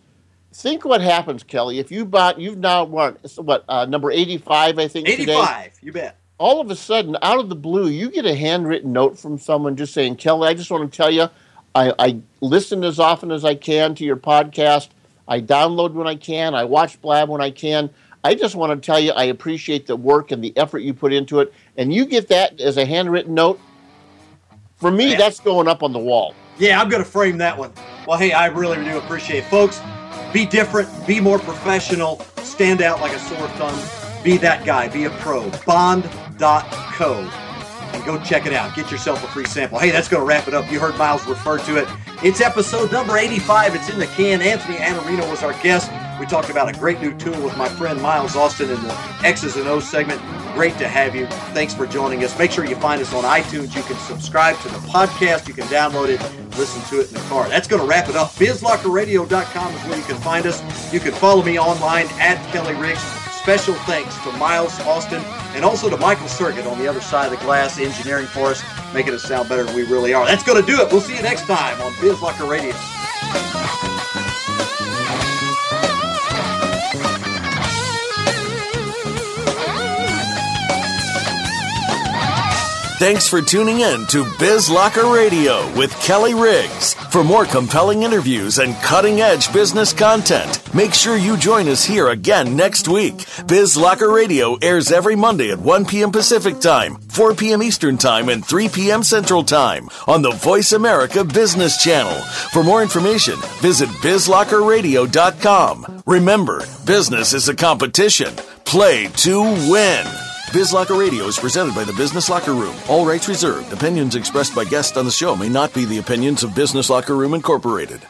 think what happens, Kelly. If you bought, you've now won, what uh, number eighty-five, I think. Eighty-five, today. you bet. All of a sudden, out of the blue, you get a handwritten note from someone just saying, "Kelly, I just want to tell you, I, I listen as often as I can to your podcast. I download when I can. I watch Blab when I can. I just want to tell you I appreciate the work and the effort you put into it. And you get that as a handwritten note. For me, that's going up on the wall. Yeah, I'm going to frame that one. Well, hey, I really do appreciate it. Folks, be different, be more professional, stand out like a sore thumb, be that guy, be a pro. Bond.co. And go check it out. Get yourself a free sample. Hey, that's going to wrap it up. You heard Miles refer to it. It's episode number 85. It's in the can. Anthony Iannarino was our guest. We talked about a great new tool with my friend Miles Austin in the X's and O's segment. Great to have you. Thanks for joining us. Make sure you find us on iTunes. You can subscribe to the podcast. You can download it, listen to it in the car. That's going to wrap it up. BizLockerRadio.com is where you can find us. You can follow me online at Kelly Riggs. Special thanks to Miles Austin and also to Michael Sergett on the other side of the glass, engineering for us, making us sound better than we really are. That's going to do it. We'll see you next time on BizLocker Radio. Thanks for tuning in to Biz Locker Radio with Kelly Riggs. For more compelling interviews and cutting edge business content, make sure you join us here again next week. Biz Locker Radio airs every Monday at 1 p.m. Pacific Time, 4 p.m. Eastern Time, and 3 p.m. Central Time on the Voice America Business Channel. For more information, visit bizlockerradio.com. Remember, business is a competition. Play to win. Biz Locker Radio is presented by the Business Locker Room. All rights reserved. Opinions expressed by guests on the show may not be the opinions of Business Locker Room Incorporated.